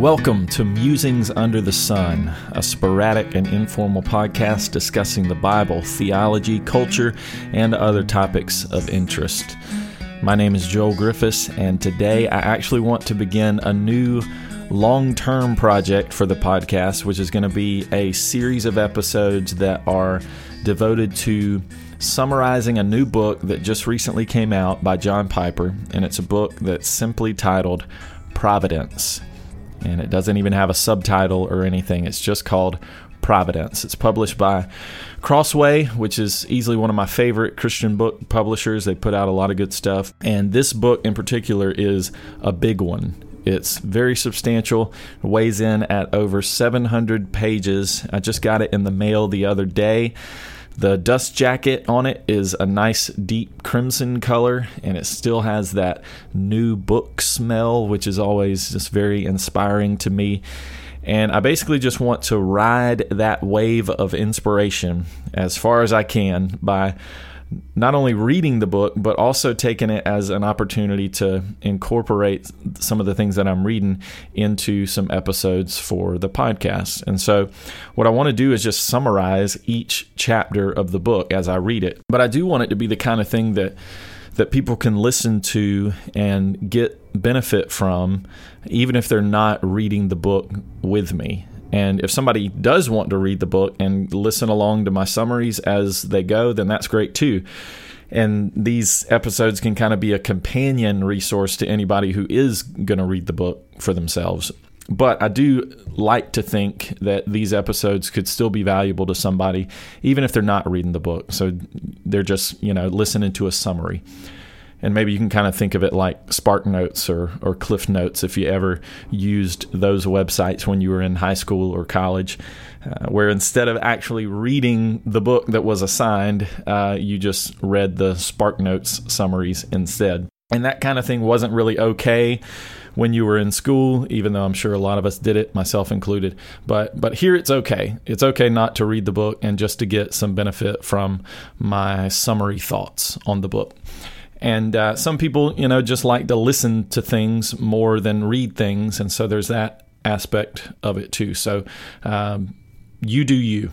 Welcome to Musings Under the Sun, a sporadic and informal podcast discussing the Bible, theology, culture, and other topics of interest. My name is Joel Griffiths, and today I actually want to begin a new long term project for the podcast, which is going to be a series of episodes that are devoted to summarizing a new book that just recently came out by John Piper, and it's a book that's simply titled Providence. And it doesn't even have a subtitle or anything, it's just called Providence. It's published by Crossway, which is easily one of my favorite Christian book publishers. They put out a lot of good stuff. And this book in particular is a big one. It's very substantial, weighs in at over 700 pages. I just got it in the mail the other day. The dust jacket on it is a nice deep crimson color, and it still has that new book smell, which is always just very inspiring to me. And I basically just want to ride that wave of inspiration as far as I can by not only reading the book, but also taking it as an opportunity to incorporate some of the things that I'm reading into some episodes for the podcast. And so, what I want to do is just summarize each chapter of the book as I read it. But I do want it to be the kind of thing that that people can listen to and get benefit from, even if they're not reading the book with me. And if somebody does want to read the book and listen along to my summaries as they go, then that's great too. And these episodes can kind of be a companion resource to anybody who is going to read the book for themselves. But I do like to think that these episodes could still be valuable to somebody, even if they're not reading the book. So they're just, you know, listening to a summary and maybe you can kind of think of it like Spark Notes or, or Cliff Notes if you ever used those websites when you were in high school or college, uh, where instead of actually reading the book that was assigned, uh, you just read the Spark Notes summaries instead. And that kind of thing wasn't really okay when you were in school, even though I'm sure a lot of us did it, myself included. But but here it's okay. It's okay not to read the book and just to get some benefit from my summary thoughts on the book. And uh, some people, you know, just like to listen to things more than read things. And so there's that aspect of it too. So um, you do you.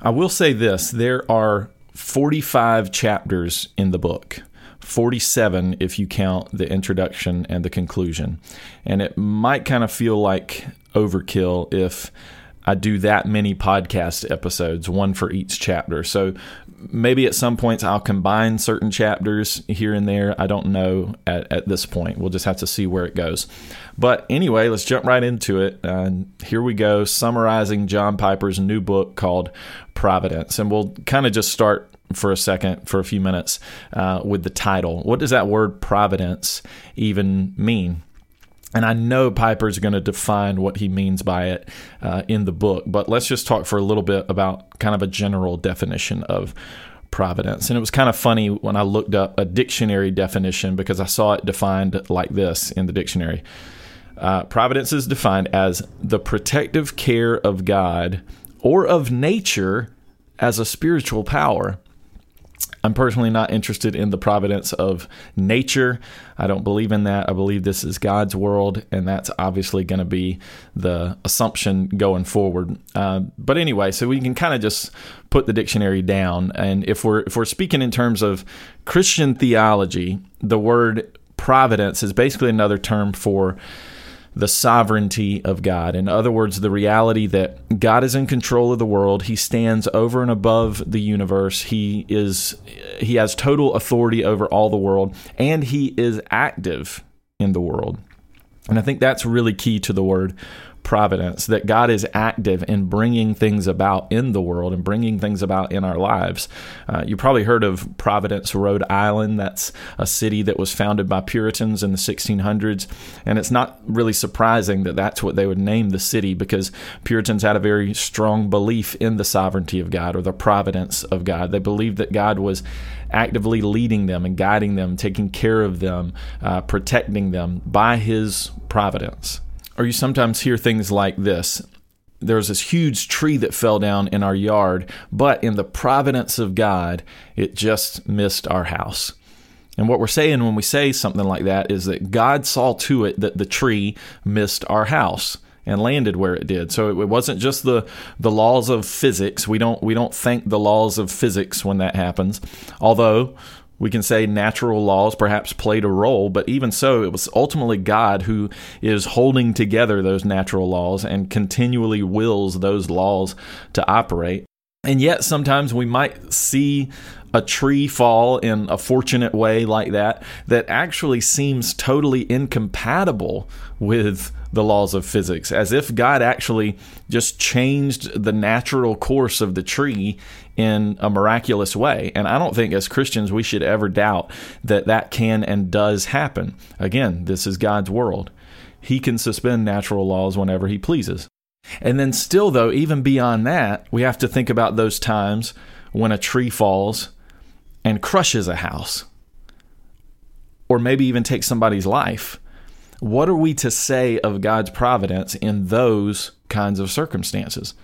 I will say this there are 45 chapters in the book. 47 if you count the introduction and the conclusion. And it might kind of feel like overkill if I do that many podcast episodes, one for each chapter. So maybe at some points I'll combine certain chapters here and there. I don't know at, at this point. We'll just have to see where it goes. But anyway, let's jump right into it. And here we go, summarizing John Piper's new book called Providence. And we'll kind of just start for a second, for a few minutes, uh, with the title. What does that word providence even mean? And I know Piper's going to define what he means by it uh, in the book, but let's just talk for a little bit about kind of a general definition of providence. And it was kind of funny when I looked up a dictionary definition because I saw it defined like this in the dictionary. Uh, providence is defined as the protective care of God or of nature as a spiritual power I'm personally not interested in the providence of nature. I don't believe in that. I believe this is God's world, and that's obviously going to be the assumption going forward. Uh, but anyway, so we can kind of just put the dictionary down, and if we're if we're speaking in terms of Christian theology, the word providence is basically another term for the sovereignty of God. In other words, the reality that God is in control of the world. He stands over and above the universe. He is he has total authority over all the world and he is active in the world. And I think that's really key to the word providence, that God is active in bringing things about in the world and bringing things about in our lives. Uh, you probably heard of Providence, Rhode Island. That's a city that was founded by Puritans in the 1600s. And it's not really surprising that that's what they would name the city because Puritans had a very strong belief in the sovereignty of God or the providence of God. They believed that God was actively leading them and guiding them, taking care of them, uh, protecting them by his providence. Or you sometimes hear things like this there's this huge tree that fell down in our yard, but in the providence of God, it just missed our house. And what we're saying when we say something like that is that God saw to it that the tree missed our house. and landed where it did. So it wasn't just the the laws of physics. We don't we don't thank the laws of physics when that happens. Although we can say natural laws perhaps played a role, but even so, it was ultimately God who is holding together those natural laws and continually wills those laws to operate. And yet, sometimes we might see a tree fall in a fortunate way like that that actually seems totally incompatible with the laws of physics, as if God actually just changed the natural course of the tree in a miraculous way. And I don't think as Christians we should ever doubt that that can and does happen. Again, this is God's world. He can suspend natural laws whenever he pleases. And then, still, though, even beyond that, we have to think about those times when a tree falls and crushes a house, or maybe even takes somebody's life. What are we to say of God's providence in those kinds of circumstances?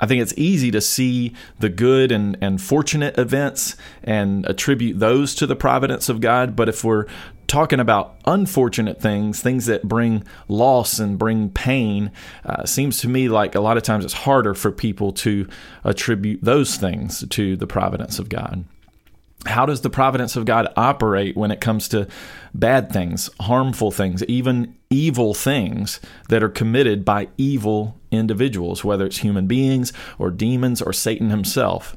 I think it's easy to see the good and, and fortunate events and attribute those to the providence of God. But if we're talking about unfortunate things, things that bring loss and bring pain, uh, seems to me like a lot of times it's harder for people to attribute those things to the providence of God how does the providence of God operate when it comes to bad things, harmful things, even evil things that are committed by evil individuals, whether it's human beings or demons or Satan himself?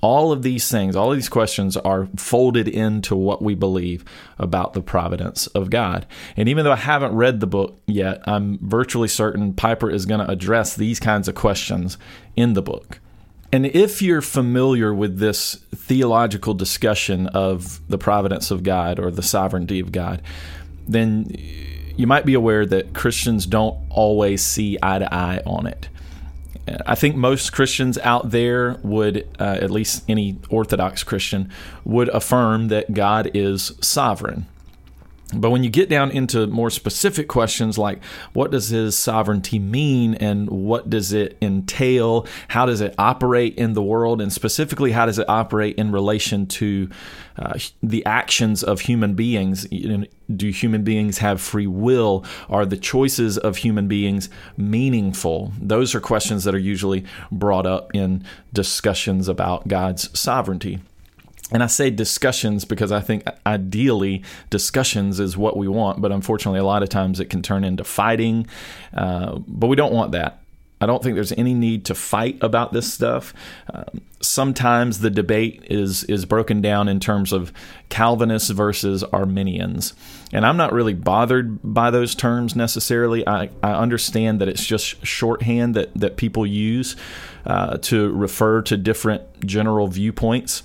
All of these things, all of these questions are folded into what we believe about the providence of God. And even though I haven't read the book yet, I'm virtually certain Piper is going to address these kinds of questions in the book. And if you're familiar with this theological discussion of the providence of God or the sovereignty of God, then you might be aware that Christians don't always see eye to eye on it. I think most Christians out there would, uh, at least any Orthodox Christian, would affirm that God is sovereign. But when you get down into more specific questions like what does his sovereignty mean and what does it entail? How does it operate in the world? And specifically, how does it operate in relation to uh, the actions of human beings? Do human beings have free will? Are the choices of human beings meaningful? Those are questions that are usually brought up in discussions about God's sovereignty. And I say discussions because I think ideally discussions is what we want, but unfortunately, a lot of times it can turn into fighting. Uh, but we don't want that. I don't think there's any need to fight about this stuff. Um, sometimes the debate is is broken down in terms of Calvinists versus Arminians, and I'm not really bothered by those terms necessarily. I, I understand that it's just shorthand that that people use uh, to refer to different general viewpoints.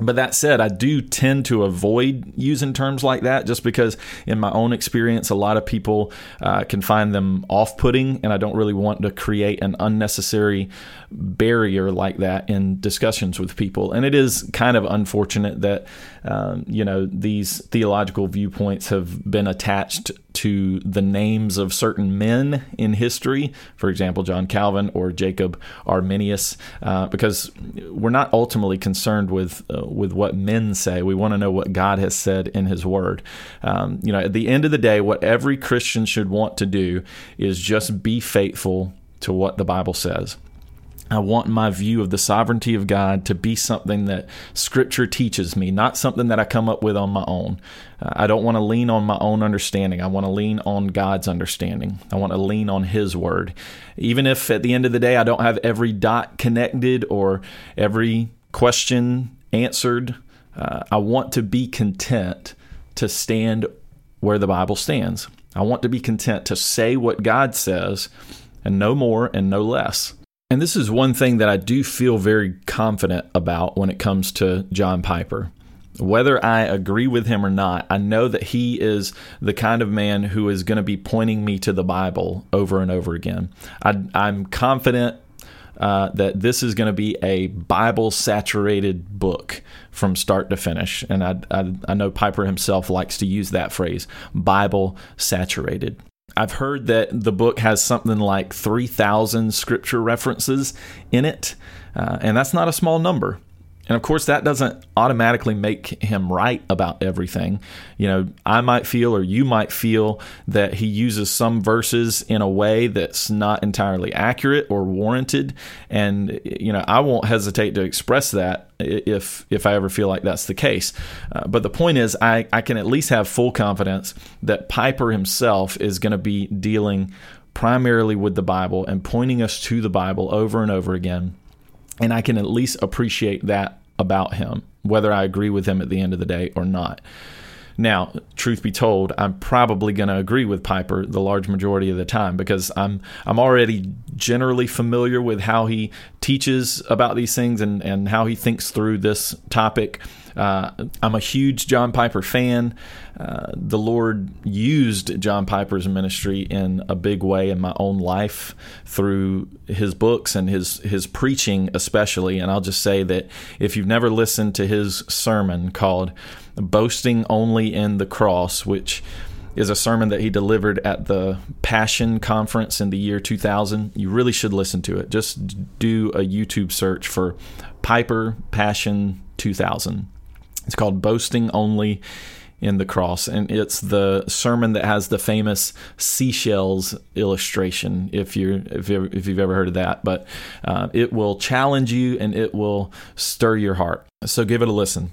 But that said, I do tend to avoid using terms like that just because, in my own experience, a lot of people uh, can find them off putting, and I don't really want to create an unnecessary barrier like that in discussions with people. And it is kind of unfortunate that, um, you know, these theological viewpoints have been attached to the names of certain men in history, for example, John Calvin or Jacob Arminius, uh, because we're not ultimately concerned with uh, with what men say. We want to know what God has said in His Word. Um, you know, at the end of the day, what every Christian should want to do is just be faithful to what the Bible says. I want my view of the sovereignty of God to be something that Scripture teaches me, not something that I come up with on my own. Uh, I don't want to lean on my own understanding. I want to lean on God's understanding. I want to lean on His Word. Even if at the end of the day I don't have every dot connected or every question answered, uh, I want to be content to stand where the Bible stands. I want to be content to say what God says and no more and no less. And this is one thing that I do feel very confident about when it comes to John Piper. Whether I agree with him or not, I know that he is the kind of man who is going to be pointing me to the Bible over and over again. I, am confident uh, that this is going to be a Bible saturated book from start to finish. And I, I, I know Piper himself likes to use that phrase Bible saturated. I've heard that the book has something like 3,000 scripture references in it, uh, and that's not a small number. And of course, that doesn't automatically make him right about everything. You know, I might feel, or you might feel, that he uses some verses in a way that's not entirely accurate or warranted. And, you know, I won't hesitate to express that if if I ever feel like that's the case. Uh, but the point is, I, I can at least have full confidence that Piper himself is going to be dealing primarily with the Bible and pointing us to the Bible over and over again and I can at least appreciate that about him, whether I agree with him at the end of the day or not. Now, truth be told, I'm probably going to agree with Piper the large majority of the time because I'm I'm already generally familiar with how he teaches about these things and, and how he thinks through this topic. Uh, I'm a huge John Piper fan. Uh, the Lord used John Piper's ministry in a big way in my own life through his books and his his preaching, especially. And I'll just say that if you've never listened to his sermon called "Boasting Only in the Cross," which is a sermon that he delivered at the Passion Conference in the year 2000. You really should listen to it. Just do a YouTube search for Piper Passion 2000. It's called Boasting Only in the Cross, and it's the sermon that has the famous seashells illustration. If you if you if you've ever heard of that, but uh, it will challenge you and it will stir your heart. So give it a listen.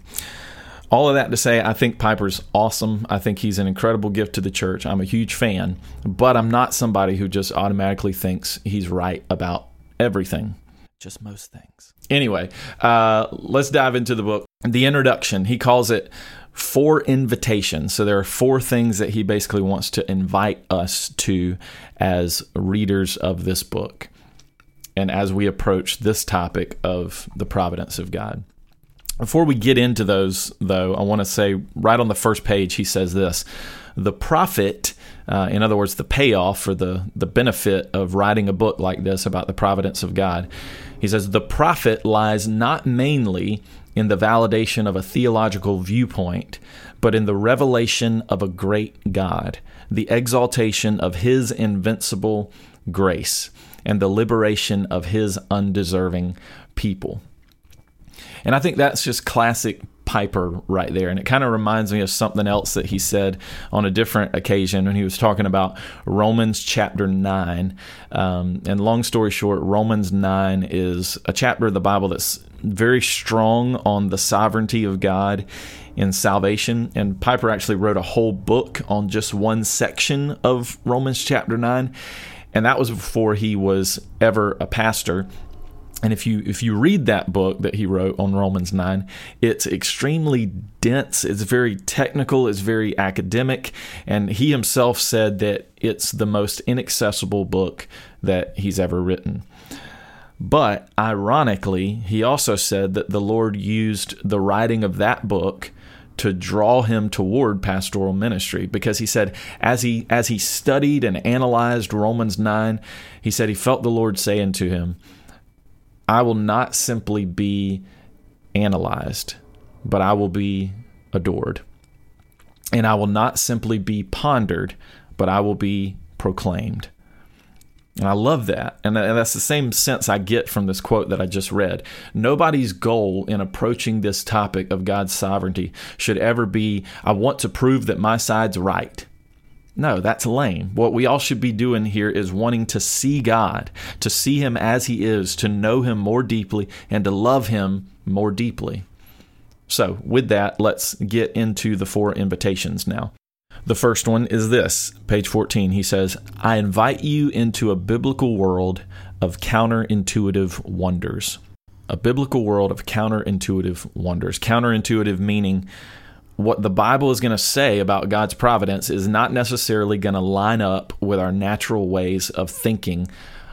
All of that to say, I think Piper's awesome. I think he's an incredible gift to the church. I'm a huge fan, but I'm not somebody who just automatically thinks he's right about everything just most things. Anyway, uh, let's dive into the book. The introduction, he calls it four invitations. So there are four things that he basically wants to invite us to as readers of this book. And as we approach this topic of the providence of God. Before we get into those, though, I want to say right on the first page, he says this The profit uh, in other words, the payoff or the, the benefit of writing a book like this about the providence of God. He says, The profit lies not mainly in the validation of a theological viewpoint, but in the revelation of a great God, the exaltation of His invincible grace, and the liberation of His undeserving people. And I think that's just classic Piper right there. And it kind of reminds me of something else that he said on a different occasion when he was talking about Romans chapter 9. Um, and long story short, Romans 9 is a chapter of the Bible that's very strong on the sovereignty of God in salvation. And Piper actually wrote a whole book on just one section of Romans chapter 9. And that was before he was ever a pastor and if you if you read that book that he wrote on Romans 9, it's extremely dense, it's very technical, it's very academic, and he himself said that it's the most inaccessible book that he's ever written. But ironically, he also said that the Lord used the writing of that book to draw him toward pastoral ministry. Because he said as he as he studied and analyzed Romans 9 he said he felt the Lord saying to him I will not simply be analyzed, but I will be adored. And I will not simply be pondered, but I will be proclaimed. And I love that. And that's the same sense I get from this quote that I just read. Nobody's goal in approaching this topic of God's sovereignty should ever be I want to prove that my side's right. No, that's lame. What we all should be doing here is wanting to see God, to see Him as He is, to know Him more deeply, and to love Him more deeply. So, with that, let's get into the four invitations now. The first one is this, page 14. He says, I invite you into a biblical world of counterintuitive wonders. A biblical world of counterintuitive wonders. Counterintuitive meaning what the Bible is going to say about God's providence is not necessarily going to line up with our natural ways of thinking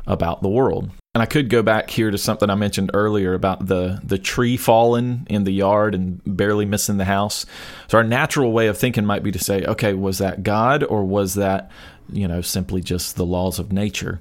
about the world. And I could go back here to something I mentioned earlier about the the tree falling in the yard and barely missing the house. So our natural way of thinking might be to say, okay, was that God or was that, you know, simply just the laws of nature?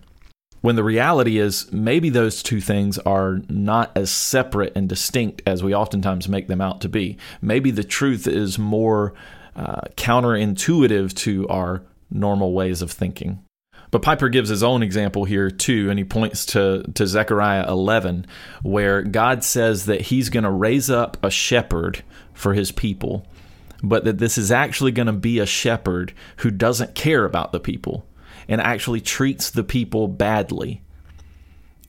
When the reality is maybe those two things are not as separate and distinct as we oftentimes make them out to be. Maybe the truth is more uh, counterintuitive to our normal ways of thinking. But Piper gives his own example here too, and he points to, to Zechariah 11, where God says that he's going to raise up a shepherd for his people, but that this is actually going to be a shepherd who doesn't care about the people and actually treats the people badly.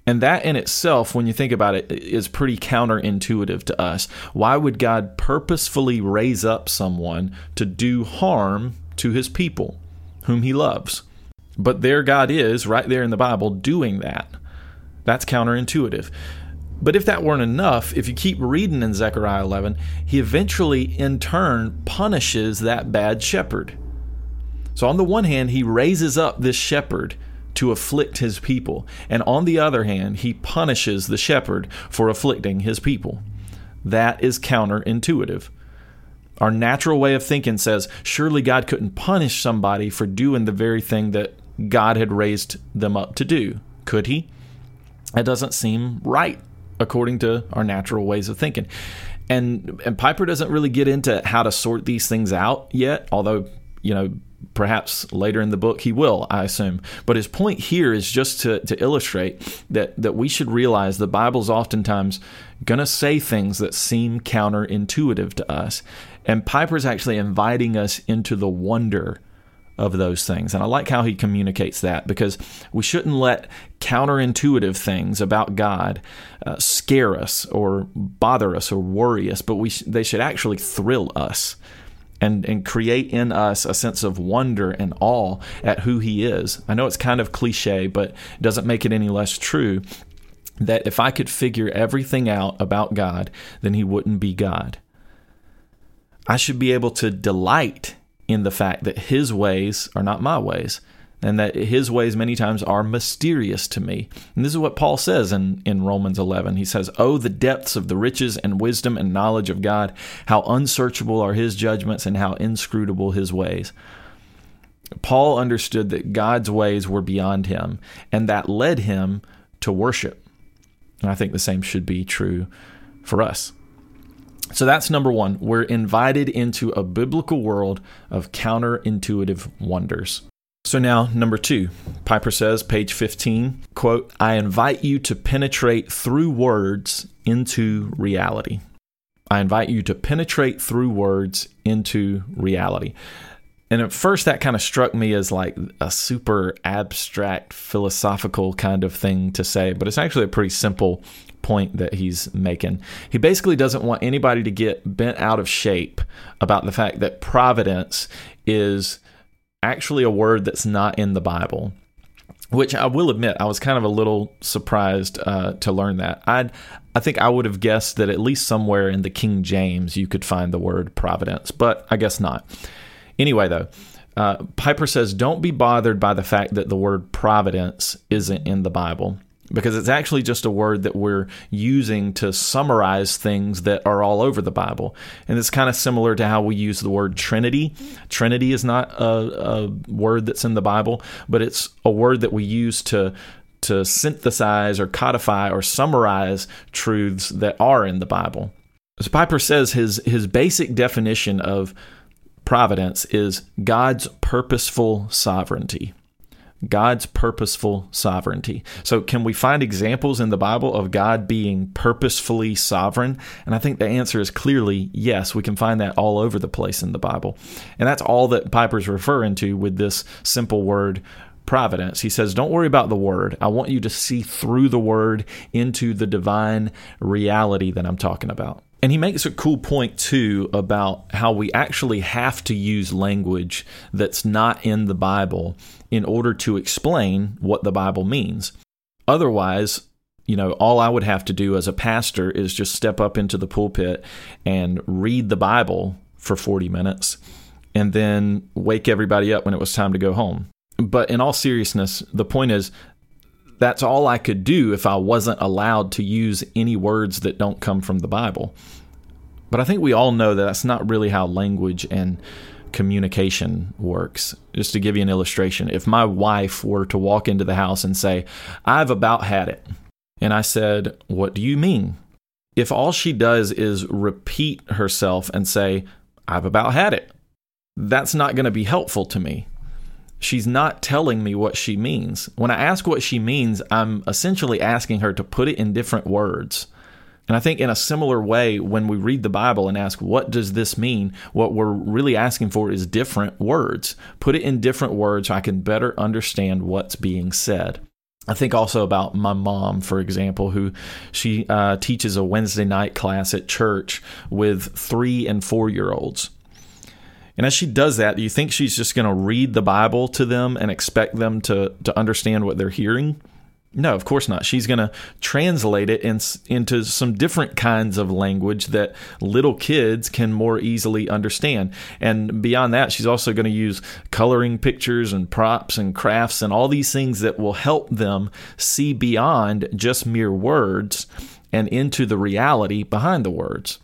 And that in itself, when you think about it, is pretty counterintuitive to us. Why would God purposefully raise up someone to do harm to his people, whom he loves? But there God is, right there in the Bible, doing that. That's counterintuitive. But if that weren't enough, if you keep reading in Zechariah 11, he eventually, in turn, punishes that bad shepherd. So, on the one hand, he raises up this shepherd to afflict his people, and on the other hand, he punishes the shepherd for afflicting his people. That is counterintuitive. Our natural way of thinking says surely God couldn't punish somebody for doing the very thing that God had raised them up to do. Could he? That doesn't seem right according to our natural ways of thinking. And and Piper doesn't really get into how to sort these things out yet, although, you know, perhaps later in the book he will, I assume. But his point here is just to, to illustrate that, that we should realize the Bible's oftentimes going to say things that seem counterintuitive to us. And Piper's actually inviting us into the wonder of those things. And I like how he communicates that because we shouldn't let counterintuitive things about God uh, scare us or bother us or worry us, but we sh- they should actually thrill us. And, and create in us a sense of wonder and awe at who he is. I know it's kind of cliche, but it doesn't make it any less true that if I could figure everything out about God, then he wouldn't be God. I should be able to delight in the fact that his ways are not my ways and that his ways many times are mysterious to me. And this is what Paul says in, in Romans 11. He says, Oh, the depths of the riches and wisdom and knowledge of God, how unsearchable are his judgments and how inscrutable his ways. Paul understood that God's ways were beyond him, and that led him to worship. And I think the same should be true for us. So that's number one. We're invited into a biblical world of counterintuitive wonders. So now, number two, Piper says, page 15, quote, I invite you to penetrate through words into reality. I invite you to penetrate through words into reality. And at first, that kind of struck me as like a super abstract, philosophical kind of thing to say, but it's actually a pretty simple point that he's making. He basically doesn't want anybody to get bent out of shape about the fact that providence is actually a word that's not in the Bible. Which I will admit, I was kind of a little surprised uh, to learn that. I I think I would have guessed that at least somewhere in the King James you could find the word providence, but I guess not. Anyway, though, uh, Piper says, don't be bothered by the fact that the word providence isn't in the Bible because it's actually just a word that we're using to summarize things that are all over the Bible. And it's kind of similar to how we use the word Trinity. Trinity is not a, a word that's in the Bible, but it's a word that we use to to synthesize or codify or summarize truths that are in the Bible. As Piper says his his basic definition of providence is God's purposeful sovereignty. God's purposeful sovereignty. So, can we find examples in the Bible of God being purposefully sovereign? And I think the answer is clearly yes. We can find that all over the place in the Bible. And that's all that Piper's referring to with this simple word providence. He says, Don't worry about the word. I want you to see through the word into the divine reality that I'm talking about. And he makes a cool point too about how we actually have to use language that's not in the Bible in order to explain what the Bible means. Otherwise, you know, all I would have to do as a pastor is just step up into the pulpit and read the Bible for 40 minutes and then wake everybody up when it was time to go home. But in all seriousness, the point is that's all I could do if I wasn't allowed to use any words that don't come from the Bible. But I think we all know that that's not really how language and communication works. Just to give you an illustration, if my wife were to walk into the house and say, I've about had it, and I said, What do you mean? If all she does is repeat herself and say, I've about had it, that's not going to be helpful to me she's not telling me what she means. When I ask what she means, I'm essentially asking her to put it in different words. And I think in a similar way, when we read the Bible and ask, what does this mean? What we're really asking for is different words. Put it in different words so I can better understand what's being said. I think also about my mom, for example, who she uh, teaches a Wednesday night class at church with three and four year olds. And as she does that, do you think she's just going to read the Bible to them and expect them to, to understand what they're hearing? No, of course not. She's going to translate it in, into some different kinds of language that little kids can more easily understand. And beyond that, she's also going to use coloring pictures and props and crafts and all these things that will help them see beyond just mere words and into the reality behind the words.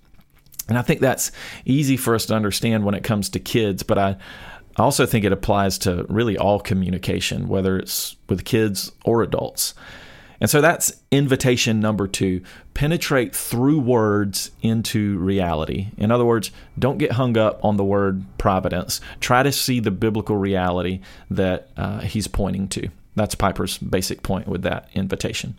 And I think that's easy for us to understand when it comes to kids, but I also think it applies to really all communication, whether it's with kids or adults. And so that's invitation number two penetrate through words into reality. In other words, don't get hung up on the word providence. Try to see the biblical reality that uh, he's pointing to. That's Piper's basic point with that invitation.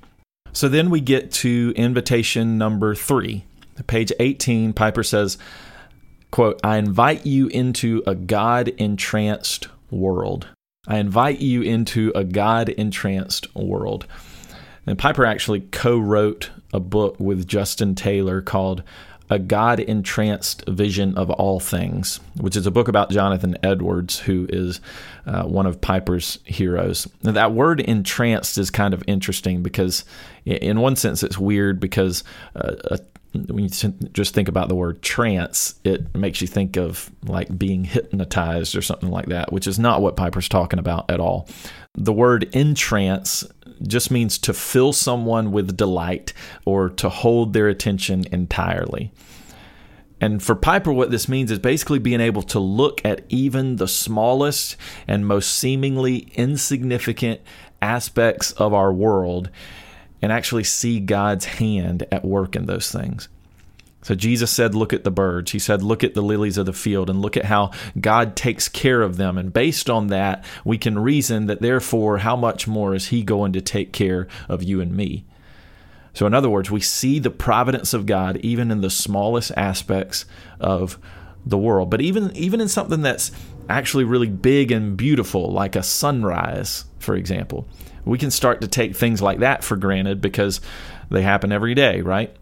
So then we get to invitation number three. Page 18, Piper says, Quote, I invite you into a God entranced world. I invite you into a God entranced world. And Piper actually co wrote a book with Justin Taylor called A God Entranced Vision of All Things, which is a book about Jonathan Edwards, who is uh, one of Piper's heroes. Now, that word entranced is kind of interesting because, in one sense, it's weird because uh, a when you just think about the word trance, it makes you think of like being hypnotized or something like that, which is not what Piper's talking about at all. The word entrance just means to fill someone with delight or to hold their attention entirely. And for Piper, what this means is basically being able to look at even the smallest and most seemingly insignificant aspects of our world and actually see God's hand at work in those things. So Jesus said, Look at the birds. He said, Look at the lilies of the field and look at how God takes care of them. And based on that, we can reason that therefore, how much more is He going to take care of you and me? So, in other words, we see the providence of God even in the smallest aspects of the world. But even, even in something that's actually really big and beautiful, like a sunrise, for example, we can start to take things like that for granted because they happen every day, right?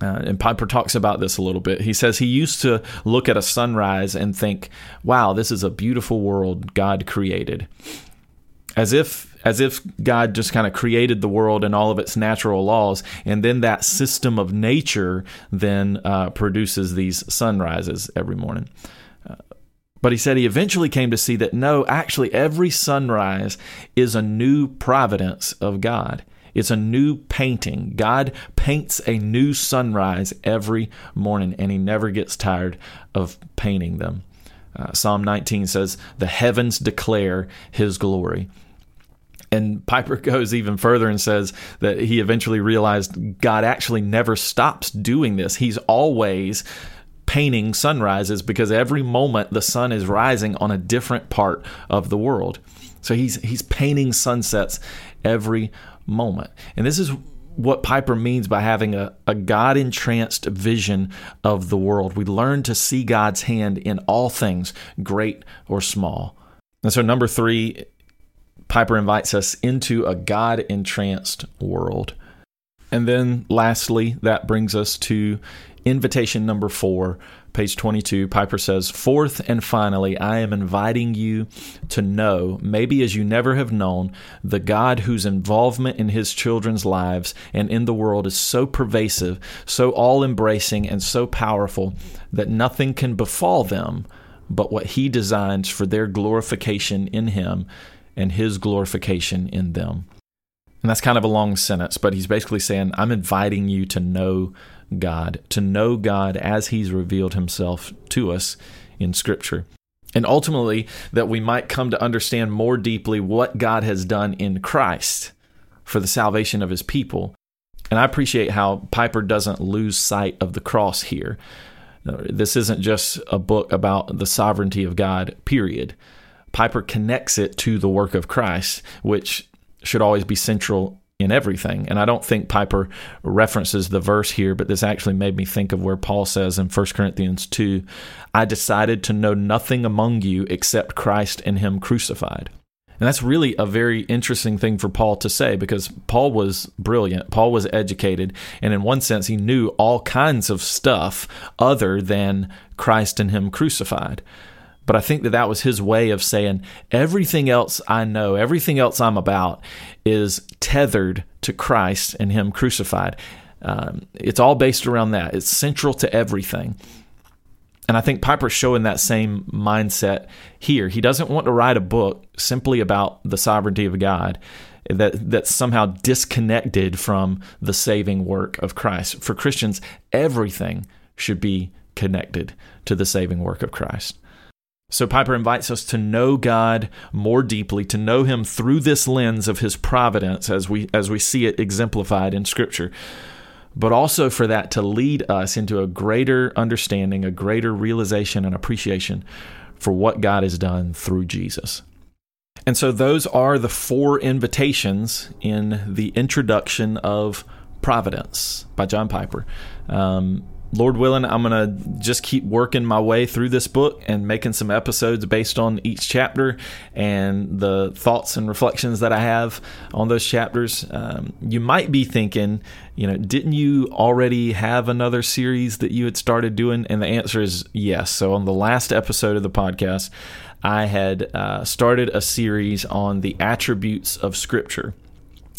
Uh, and Piper talks about this a little bit. He says he used to look at a sunrise and think, "Wow, this is a beautiful world God created," as if as if God just kind of created the world and all of its natural laws, and then that system of nature then uh, produces these sunrises every morning. But he said he eventually came to see that no, actually, every sunrise is a new providence of God. It's a new painting. God paints a new sunrise every morning, and he never gets tired of painting them. Uh, Psalm 19 says, The heavens declare his glory. And Piper goes even further and says that he eventually realized God actually never stops doing this. He's always painting sunrises because every moment the sun is rising on a different part of the world. So he's he's painting sunsets every moment. And this is what Piper means by having a, a God entranced vision of the world. We learn to see God's hand in all things, great or small. And so, number three, Piper invites us into a God entranced world. And then, lastly, that brings us to invitation number four, page 22. Piper says, Fourth and finally, I am inviting you to know, maybe as you never have known, the God whose involvement in his children's lives and in the world is so pervasive, so all embracing, and so powerful that nothing can befall them but what he designs for their glorification in him and his glorification in them. And that's kind of a long sentence, but he's basically saying, I'm inviting you to know God, to know God as He's revealed Himself to us in Scripture. And ultimately, that we might come to understand more deeply what God has done in Christ for the salvation of His people. And I appreciate how Piper doesn't lose sight of the cross here. This isn't just a book about the sovereignty of God, period. Piper connects it to the work of Christ, which should always be central in everything. And I don't think Piper references the verse here, but this actually made me think of where Paul says in 1 Corinthians 2 I decided to know nothing among you except Christ and Him crucified. And that's really a very interesting thing for Paul to say because Paul was brilliant. Paul was educated. And in one sense, he knew all kinds of stuff other than Christ and Him crucified. But I think that that was his way of saying everything else I know, everything else I'm about is tethered to Christ and Him crucified. Um, it's all based around that. It's central to everything. And I think Piper's showing that same mindset here. He doesn't want to write a book simply about the sovereignty of God that that's somehow disconnected from the saving work of Christ. For Christians, everything should be connected to the saving work of Christ. So Piper invites us to know God more deeply, to know him through this lens of his providence as we as we see it exemplified in scripture but also for that to lead us into a greater understanding, a greater realization and appreciation for what God has done through Jesus. And so, those are the four invitations in the introduction of Providence by John Piper. Um, Lord willing, I'm going to just keep working my way through this book and making some episodes based on each chapter and the thoughts and reflections that I have on those chapters. Um, you might be thinking, you know, didn't you already have another series that you had started doing? And the answer is yes. So on the last episode of the podcast, I had uh, started a series on the attributes of Scripture.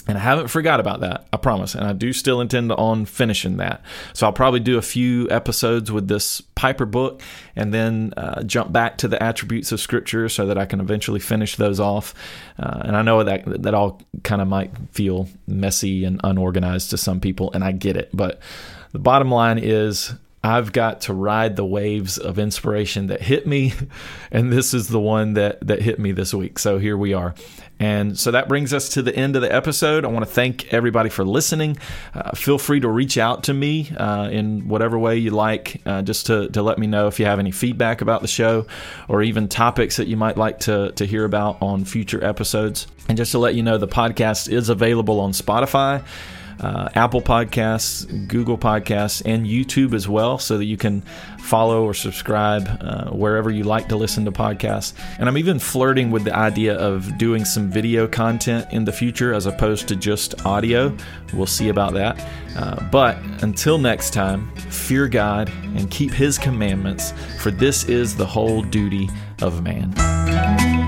And I haven't forgot about that, I promise. And I do still intend on finishing that. So I'll probably do a few episodes with this Piper book and then uh, jump back to the attributes of Scripture so that I can eventually finish those off. Uh, and I know that that all kind of might feel messy and unorganized to some people, and I get it. But the bottom line is I've got to ride the waves of inspiration that hit me, and this is the one that that hit me this week. So here we are. And so that brings us to the end of the episode. I want to thank everybody for listening. Uh, feel free to reach out to me uh, in whatever way you like, uh, just to, to let me know if you have any feedback about the show or even topics that you might like to, to hear about on future episodes. And just to let you know, the podcast is available on Spotify uh, Apple Podcasts, Google Podcasts, and YouTube as well, so that you can follow or subscribe uh, wherever you like to listen to podcasts. And I'm even flirting with the idea of doing some video content in the future as opposed to just audio. We'll see about that. Uh, but until next time, fear God and keep His commandments, for this is the whole duty of man.